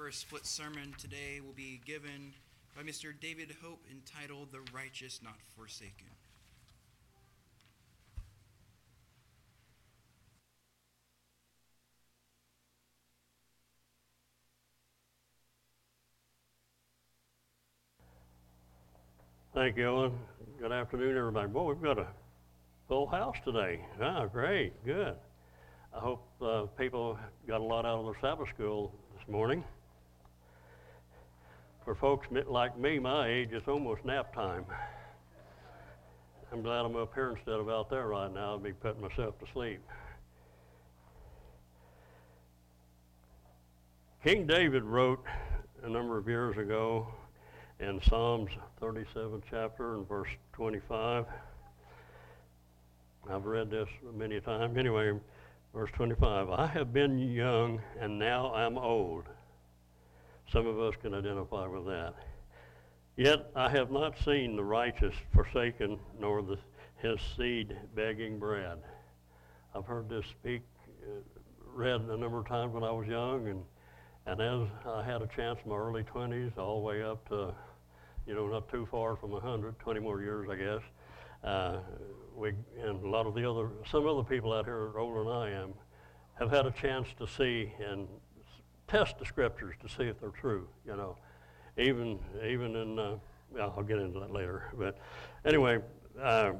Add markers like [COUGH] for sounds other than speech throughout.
first split sermon today will be given by Mr. David Hope entitled The Righteous Not Forsaken. Thank you, Ellen. Good afternoon, everybody. Boy, we've got a full house today. Ah, great, good. I hope uh, people got a lot out of their Sabbath school this morning. For folks like me, my age, it's almost nap time. I'm glad I'm up here instead of out there right now. I'd be putting myself to sleep. King David wrote a number of years ago in Psalms 37 chapter and verse 25. I've read this many times. Anyway, verse 25 I have been young and now I'm old. Some of us can identify with that. Yet I have not seen the righteous forsaken, nor the, his seed begging bread. I've heard this speak, uh, read a number of times when I was young, and, and as I had a chance in my early 20s, all the way up to, you know, not too far from 100, 20 more years, I guess, uh, we, and a lot of the other, some other people out here older than I am, have had a chance to see and test the scriptures to see if they're true. You know, even even in uh, I'll get into that later. But anyway, um,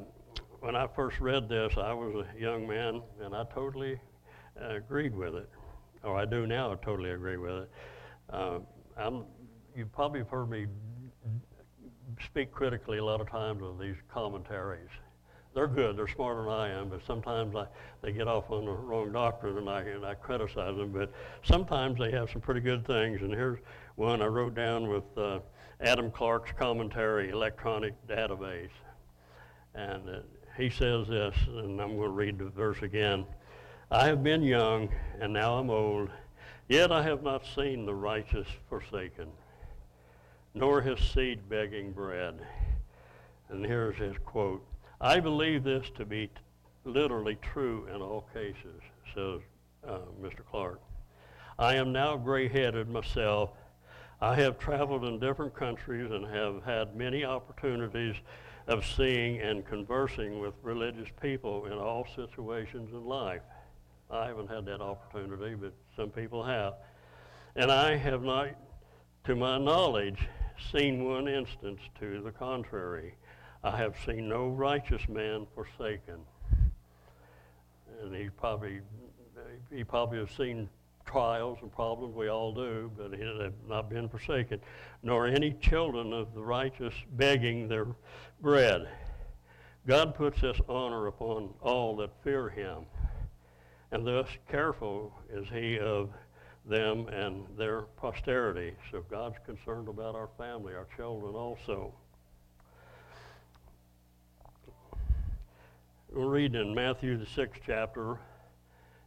when I first read this, I was a young man, and I totally uh, agreed with it, or I do now. Totally agree with it. Uh, I'm, you probably have heard me speak critically a lot of times of these commentaries they're good. They're smarter than I am, but sometimes I, they get off on the wrong doctrine and I, and I criticize them. But sometimes they have some pretty good things. And here's one I wrote down with uh, Adam Clarke's commentary, Electronic Database. And uh, he says this, and I'm going to read the verse again. I have been young, and now I'm old, yet I have not seen the righteous forsaken, nor his seed begging bread. And here's his quote I believe this to be t- literally true in all cases, says uh, Mr. Clarke. I am now gray headed myself. I have traveled in different countries and have had many opportunities of seeing and conversing with religious people in all situations in life. I haven't had that opportunity, but some people have. And I have not, to my knowledge, seen one instance to the contrary. I have seen no righteous man forsaken. And he probably, he probably has seen trials and problems, we all do, but he has not been forsaken, nor any children of the righteous begging their bread. God puts this honor upon all that fear him, and thus careful is he of them and their posterity. So God's concerned about our family, our children also. We'll read in Matthew, the sixth chapter,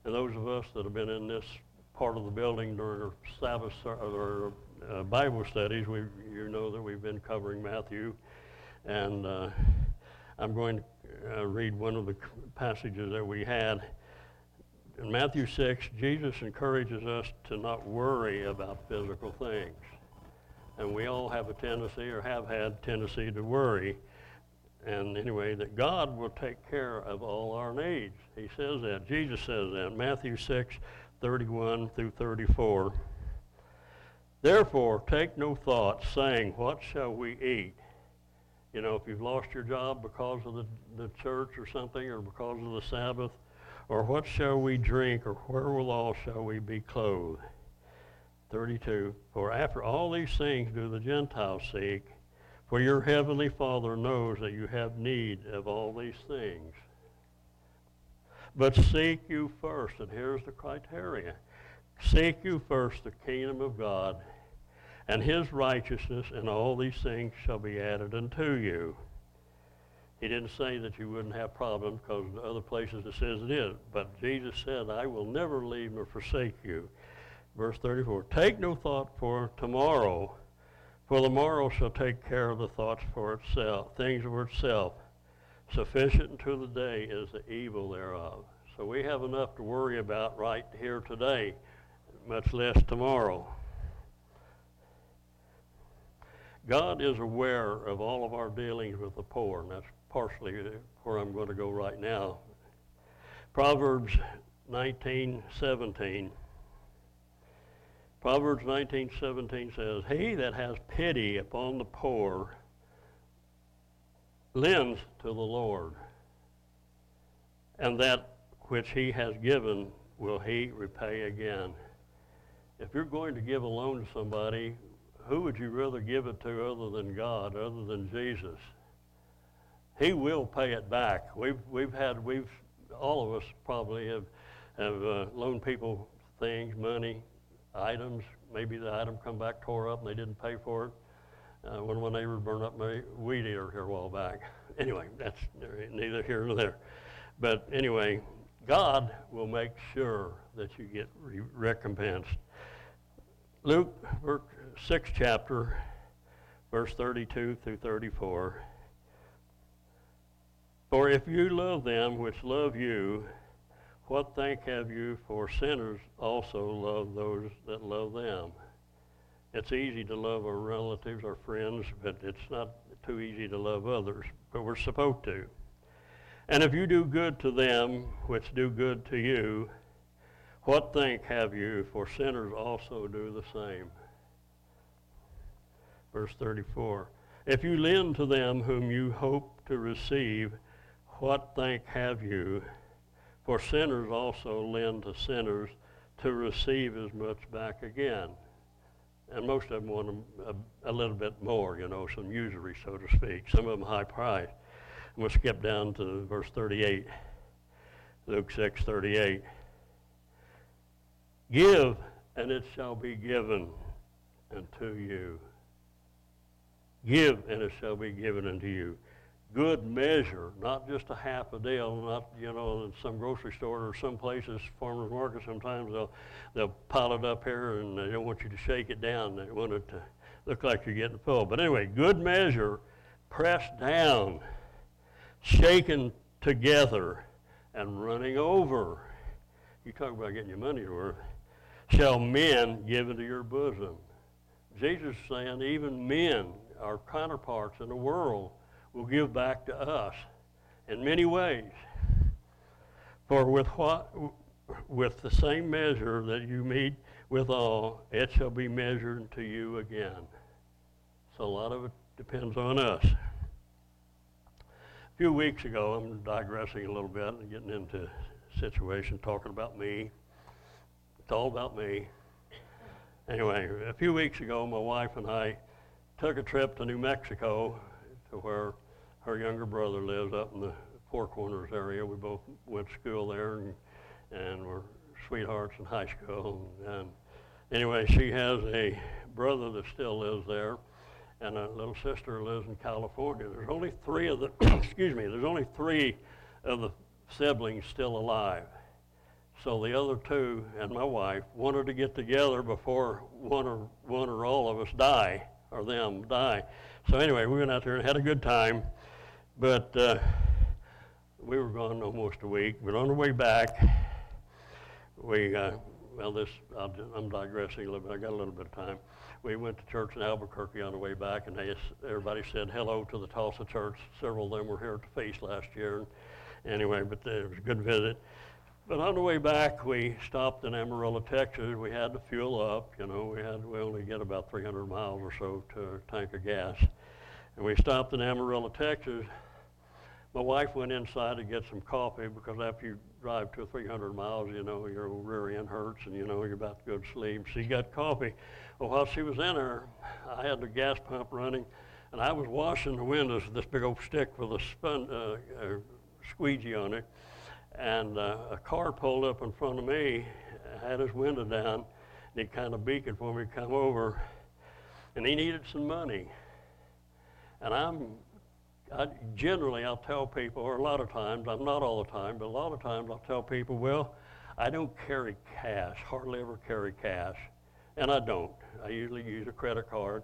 and those of us that have been in this part of the building during our Sabbath or uh, Bible studies, we you know that we've been covering Matthew, and uh, I'm going to uh, read one of the passages that we had. In Matthew 6, Jesus encourages us to not worry about physical things. And we all have a tendency or have had tendency to worry and anyway, that God will take care of all our needs. He says that. Jesus says that. Matthew 6, 31 through 34. Therefore, take no thought, saying, What shall we eat? You know, if you've lost your job because of the, the church or something, or because of the Sabbath, or what shall we drink, or wherewithal shall we be clothed? 32. For after all these things do the Gentiles seek, for your heavenly Father knows that you have need of all these things. But seek you first, and here's the criteria seek you first the kingdom of God and his righteousness, and all these things shall be added unto you. He didn't say that you wouldn't have problems because in other places it says it is. But Jesus said, I will never leave nor forsake you. Verse 34 Take no thought for tomorrow for the morrow shall take care of the thoughts for itself, things for itself. Sufficient unto the day is the evil thereof. So we have enough to worry about right here today, much less tomorrow. God is aware of all of our dealings with the poor, and that's partially where I'm going to go right now. Proverbs 19:17. Proverbs 19:17 says, "He that has pity upon the poor lends to the Lord, and that which he has given will he repay again." If you're going to give a loan to somebody, who would you rather give it to other than God, other than Jesus? He will pay it back. We've we've had we've all of us probably have have uh, loaned people things, money, items. Maybe the item come back tore up and they didn't pay for it. Uh, one of my neighbors burned up my weed eater here a while back. [LAUGHS] Anyway, that's neither here nor there. But anyway, God will make sure that you get re- recompensed. Luke, six chapter, verse 32 through 34. For if you love them which love you, what thank have you for sinners also love those that love them? It's easy to love our relatives, our friends, but it's not too easy to love others, but we're supposed to. And if you do good to them which do good to you, what thank have you, for sinners also do the same? Verse 34. If you lend to them whom you hope to receive, what thank have you? For sinners also lend to sinners to receive as much back again. And most of them want a, a, a little bit more, you know, some usury, so to speak. Some of them high price. We'll skip down to verse 38. Luke 6, 38. Give, and it shall be given unto you. Give, and it shall be given unto you good measure, not just a half a deal, not, you know, in some grocery store or some places, farmers market, sometimes they'll, they'll pile it up here and they don't want you to shake it down. They want it to look like you're getting full. But anyway, good measure, pressed down, shaken together, and running over. You talk about getting your money's worth. Shall men give into your bosom? Jesus is saying even men, our counterparts in the world, will give back to us in many ways. For with what with the same measure that you meet withal, it shall be measured to you again. So a lot of it depends on us. A few weeks ago, I'm digressing a little bit and getting into situation talking about me. It's all about me. Anyway, a few weeks ago, my wife and I took a trip to New Mexico to where her younger brother lives up in the Four Corners area. We both went to school there and, and were sweethearts in high school. And, and anyway, she has a brother that still lives there, and a little sister who lives in California. There's only three of the, [COUGHS] excuse me, there's only three of the siblings still alive. So the other two and my wife wanted to get together before one or one or all of us die, or them die. So anyway, we went out there and had a good time. But uh, we were gone almost a week. But on the way back, we, uh, well, this, i am digressing a little bit. I got a little bit of time. We went to church in Albuquerque on the way back, and they, everybody said hello to the Tulsa church. Several of them were here at the feast last year. Anyway, but it was a good visit. But on the way back, we stopped in Amarillo, Texas. We had to fuel up. You know, we had we only get about 300 miles or so to a tank of gas. And we stopped in Amarillo, Texas, my wife went inside to get some coffee because after you drive two or three hundred miles, you know, your rear end hurts and you know you're about to go to sleep. She got coffee. Well, while she was in there, I had the gas pump running, and I was washing the windows with this big old stick with a spun, uh, uh, squeegee on it. And uh, a car pulled up in front of me, had his window down, and he kind of beaconed for me to come over. And he needed some money. And I'm I, generally, I'll tell people, or a lot of times, I'm not all the time, but a lot of times I'll tell people, well, I don't carry cash, hardly ever carry cash. And I don't. I usually use a credit card.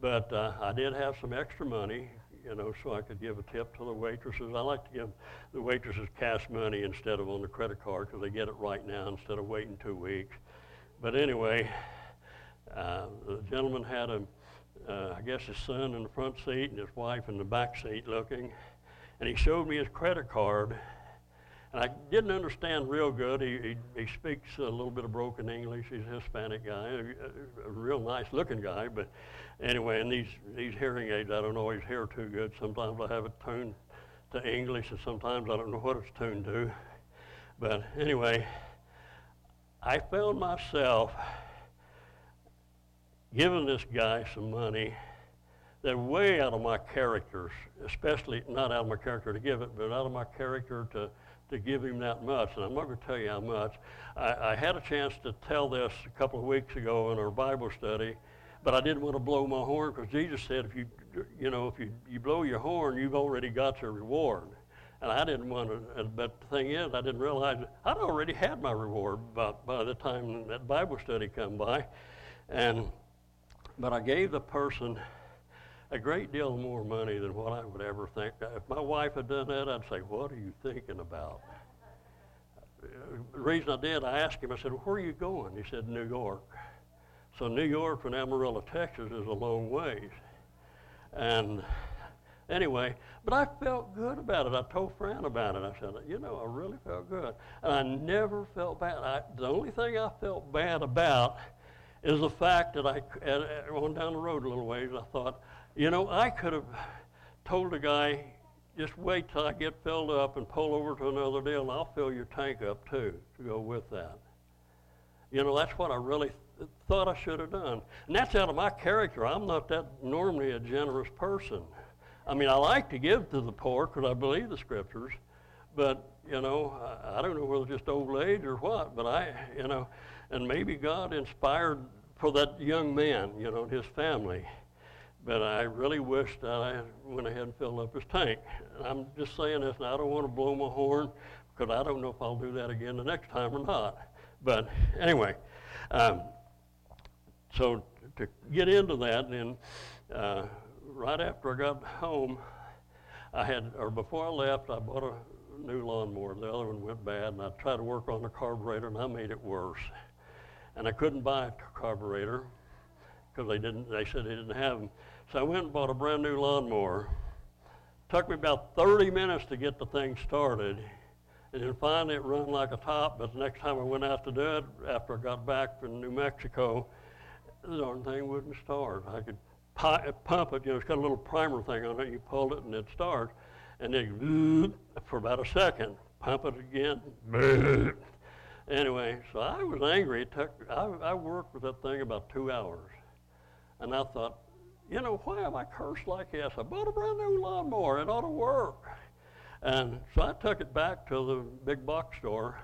But uh, I did have some extra money, you know, so I could give a tip to the waitresses. I like to give the waitresses cash money instead of on the credit card because they get it right now instead of waiting two weeks. But anyway, uh, the gentleman had a uh, I guess his son in the front seat and his wife in the back seat looking. And he showed me his credit card. And I didn't understand real good. He, he, he speaks a little bit of broken English. He's a Hispanic guy, a, a real nice looking guy. But anyway, and these, these hearing aids, I don't always hear too good. Sometimes I have it tuned to English, and sometimes I don't know what it's tuned to. But anyway, I found myself giving this guy some money that way out of my characters, especially not out of my character to give it, but out of my character to, to give him that much. And I'm not going to tell you how much. I, I had a chance to tell this a couple of weeks ago in our Bible study, but I didn't want to blow my horn because Jesus said if you, you know, if you, you blow your horn, you've already got your reward. And I didn't want to, but the thing is, I didn't realize I'd already had my reward by, by the time that Bible study come by. And, but I gave the person a great deal more money than what I would ever think. If my wife had done that, I'd say, what are you thinking about? The reason I did, I asked him, I said, where are you going? He said, New York. So New York from Amarillo, Texas is a long ways. And anyway, but I felt good about it. I told Fran about it. I said, you know, I really felt good. And I never felt bad. I, the only thing I felt bad about is the fact that I, went down the road a little ways, I thought, you know, I could have told the guy, just wait till I get filled up and pull over to another deal, and I'll fill your tank up too to go with that. You know, that's what I really th- thought I should have done. And that's out of my character. I'm not that normally a generous person. I mean, I like to give to the poor because I believe the scriptures, but you know, I, I don't know whether just old age or what, but I, you know, and maybe God inspired for that young man, you know, his family. But I really wish that I went ahead and filled up his tank. I'm just saying this, and I don't want to blow my horn because I don't know if I'll do that again the next time or not. But anyway, um, so to get into that, then uh, right after I got home, I had, or before I left, I bought a new lawnmower. The other one went bad, and I tried to work on the carburetor, and I made it worse. And I couldn't buy a carburetor because they didn't. They said they didn't have them. So I went and bought a brand new lawnmower. Took me about 30 minutes to get the thing started. And then finally it run like a top, but the next time I went out to do it, after I got back from New Mexico, the darn thing wouldn't start. I could pi- pump it, you know, it's got a little primer thing on it, you pull it and it starts, and then [LAUGHS] for about a second, pump it again. [LAUGHS] anyway, so I was angry. It took, I, I worked with that thing about two hours. And I thought, you know, why am I cursed like this? I bought a brand new lawnmower. It ought to work. And so I took it back to the big box store,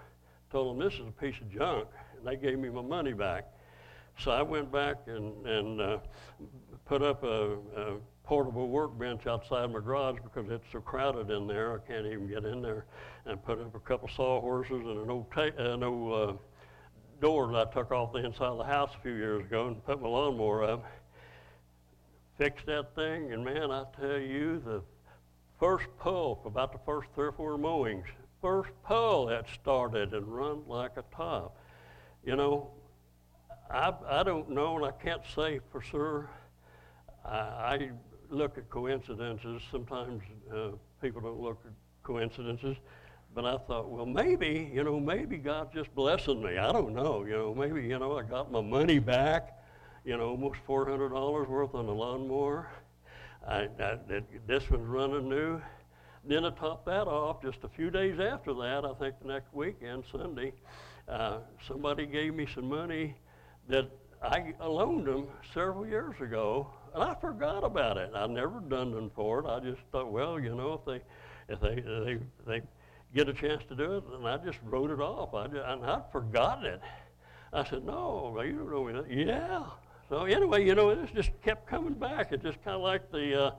told them this is a piece of junk, and they gave me my money back. So I went back and, and uh, put up a, a portable workbench outside my garage because it's so crowded in there. I can't even get in there. And put up a couple sawhorses and an old, ta- an old uh, door that I took off the inside of the house a few years ago and put my lawnmower up fixed that thing, and man, I tell you, the first pull, about the first three or four mowings, first pull that started and run like a top. You know, I, I don't know, and I can't say for sure. I, I look at coincidences. Sometimes uh, people don't look at coincidences. But I thought, well, maybe, you know, maybe God's just blessing me. I don't know. You know, maybe, you know, I got my money back you know, almost $400 worth on the lawnmower. I, I, this one's running new. Then to top that off, just a few days after that, I think the next weekend, Sunday, uh, somebody gave me some money that I loaned them several years ago, and I forgot about it. I'd never done them for it. I just thought, well, you know, if they, if they, they, they get a chance to do it, and I just wrote it off. I just, and I'd forgotten it. I said, no, you don't know me that. Yeah. So anyway, you know, it just kept coming back. It just kind of like the, uh,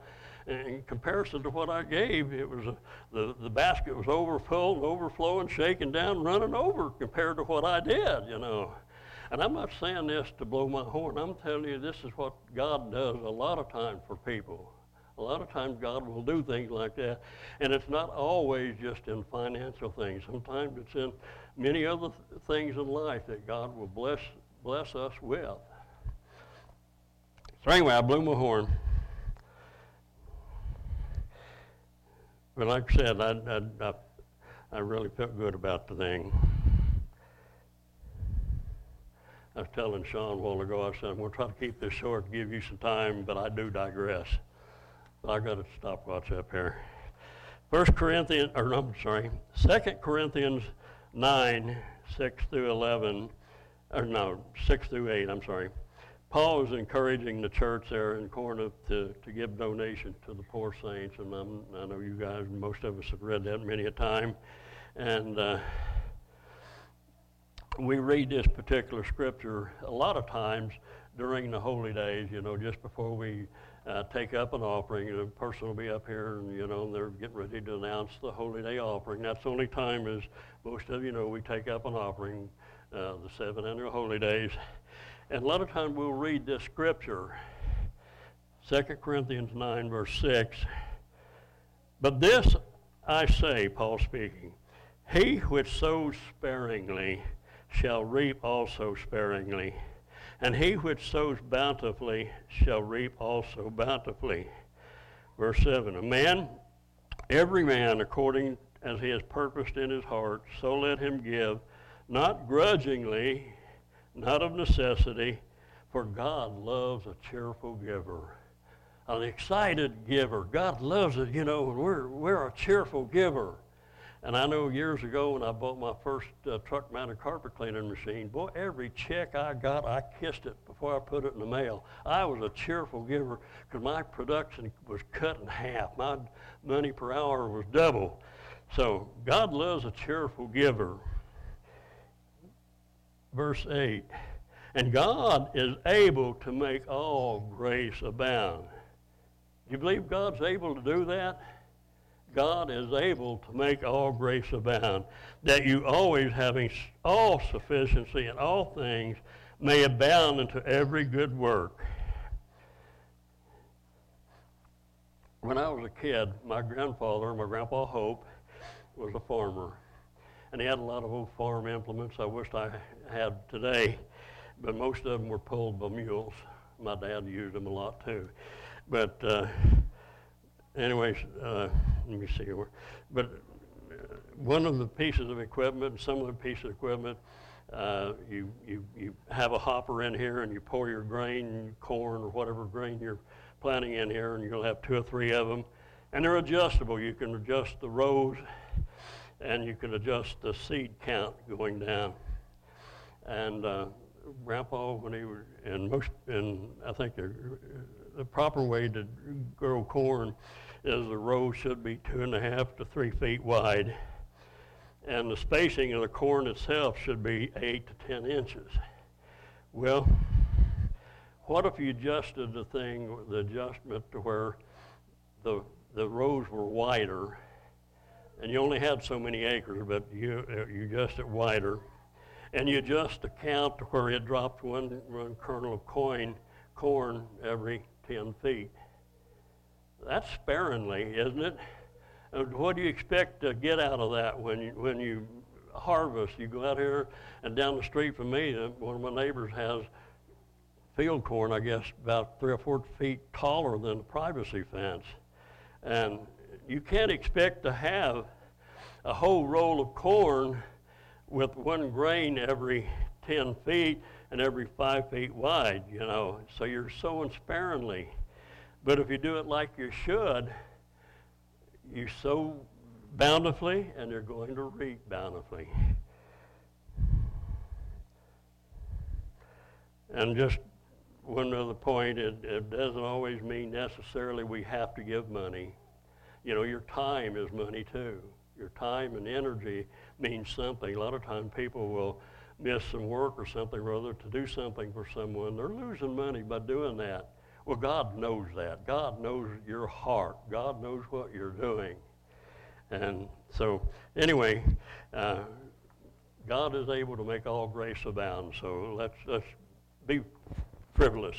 in comparison to what I gave, it was a, the the basket was overfilled, overflowing, shaking down, running over compared to what I did. You know, and I'm not saying this to blow my horn. I'm telling you, this is what God does a lot of times for people. A lot of times God will do things like that. And it's not always just in financial things. Sometimes it's in many other th- things in life that God will bless, bless us with. So anyway, I blew my horn. But like I said, I, I, I, I really felt good about the thing. I was telling Sean a while ago, I said, I'm going to try to keep this short, give you some time, but I do digress. I got a stopwatch up here. First Corinthians, or I'm sorry, Second Corinthians 9, 6 through 11, or no, 6 through 8, I'm sorry. Paul is encouraging the church there in Corinth to, to give donations to the poor saints, and I'm, i know you guys, most of us have read that many a time. And uh, we read this particular scripture a lot of times during the holy days, you know, just before we uh, take up an offering. A person will be up here, and you know, they're getting ready to announce the holy day offering. That's the only time, as most of you know, we take up an offering, uh, the seven annual holy days. And a lot of times we'll read this scripture, 2 Corinthians 9, verse 6. But this I say, Paul speaking, he which sows sparingly shall reap also sparingly, and he which sows bountifully shall reap also bountifully. Verse 7 A man, every man according as he has purposed in his heart, so let him give, not grudgingly not of necessity, for God loves a cheerful giver. An excited giver. God loves it, you know, we're, we're a cheerful giver. And I know years ago when I bought my first uh, truck mounted carpet cleaning machine, boy, every check I got, I kissed it before I put it in the mail. I was a cheerful giver because my production was cut in half. My money per hour was double. So God loves a cheerful giver verse 8. And God is able to make all grace abound. Do you believe God's able to do that? God is able to make all grace abound, that you always having all sufficiency in all things may abound into every good work. When I was a kid, my grandfather, my grandpa Hope, was a farmer and he had a lot of old farm implements I wished I had today, but most of them were pulled by mules. My dad used them a lot too. But uh, anyways, uh, let me see. But uh, one of the pieces of equipment, some of the pieces of equipment, uh, you, you, you have a hopper in here and you pour your grain, corn, or whatever grain you're planting in here, and you'll have two or three of them. And they're adjustable. You can adjust the rows and you can adjust the seed count going down. And uh, Grandpa, when he was, and most, and I think the, proper way to grow corn is the row should be two and a half to three feet wide, and the spacing of the corn itself should be eight to ten inches. Well, what if you adjusted the thing, the adjustment to where the the rows were wider and you only had so many acres, but you, you adjust it wider, and you adjust the count to where it dropped one, one kernel of coin, corn every 10 feet. That's sparingly, isn't it? What do you expect to get out of that when you, when you harvest? You go out here, and down the street from me, uh, one of my neighbors has field corn, I guess, about three or four feet taller than the privacy fence. And you can't expect to have a whole roll of corn with one grain every 10 feet and every five feet wide, you know. So you're sowing sparingly. But if you do it like you should, you sow bountifully and you're going to reap bountifully. And just one other point, it, it doesn't always mean necessarily we have to give money. You know, your time is money too. Your time and energy means something. A lot of times people will miss some work or something or other to do something for someone. They're losing money by doing that. Well, God knows that. God knows your heart. God knows what you're doing. And so, anyway, uh, God is able to make all grace abound. So let's, let's be frivolous.